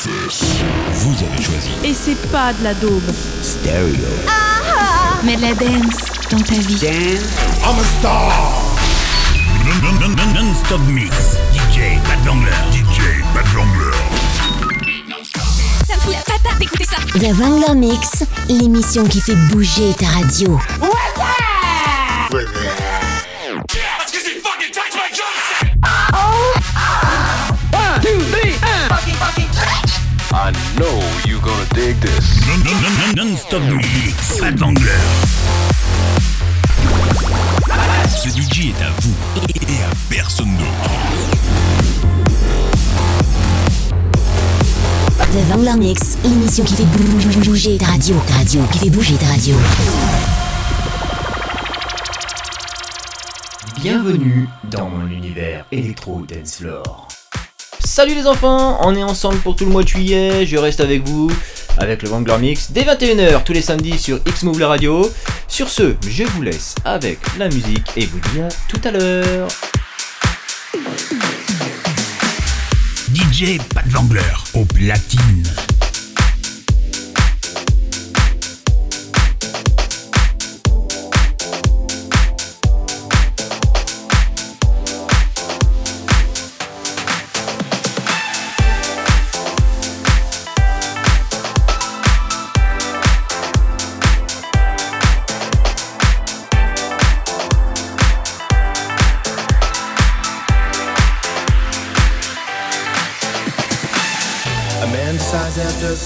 Vous avez choisi. Et c'est pas de la daube. Stereo. Mais de la dance dans ta vie. I'm a star. Non-stop mix. DJ Bad Vangler. DJ Bad Vangler. Ça me fout la patate d'écouter ça. The Wrangler Mix, l'émission qui fait bouger ta radio. I know you're gonna dig this. Non-stop mix. Bad Vangler. Ce DJ est à vous et à personne d'autre. The Wrangler Mix, l'émission qui fait bou- bouger ta radio. Ta radio, qui fait bouger ta radio. Bienvenue dans mon univers électro dance floor. Salut les enfants, on est ensemble pour tout le mois de juillet, je reste avec vous avec le Wangler Mix dès 21h tous les samedis sur X-Move la radio. Sur ce, je vous laisse avec la musique et vous dis à tout à l'heure. DJ Bad Vangler au platine.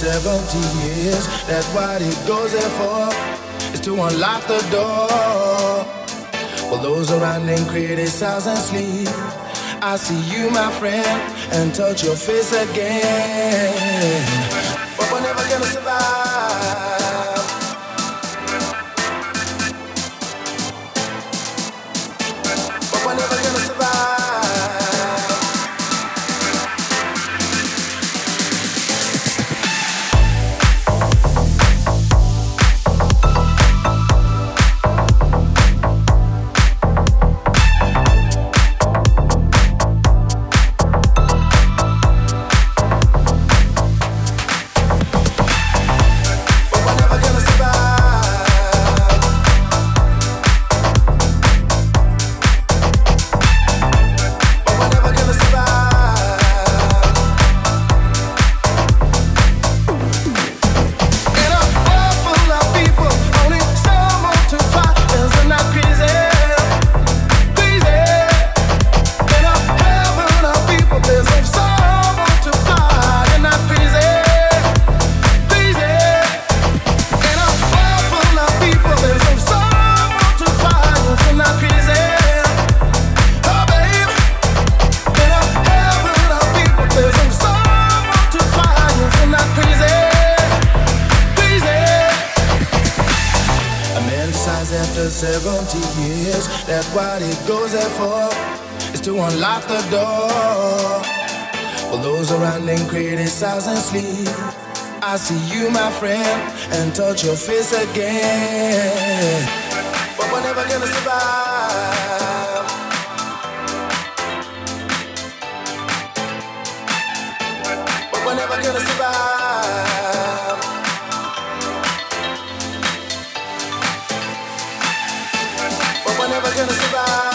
70 years that what he goes there for is to unlock the door. While those around him criticize and sleep, I see you, my friend, and touch your face again. But we're never gonna survive. And touch your face again. But we're never gonna survive. But we're never gonna survive. But we're never gonna survive.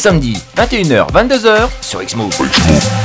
Samedis, 21h, 22h sur Xmove.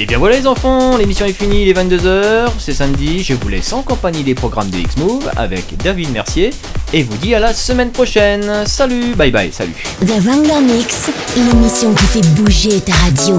Et bien voilà les enfants, l'émission est finie, il est 22h, c'est samedi, je vous laisse en compagnie des programmes de X-Move avec David Mercier et vous dis à la semaine prochaine. Salut, bye bye, salut. The qui fait bouger ta radio.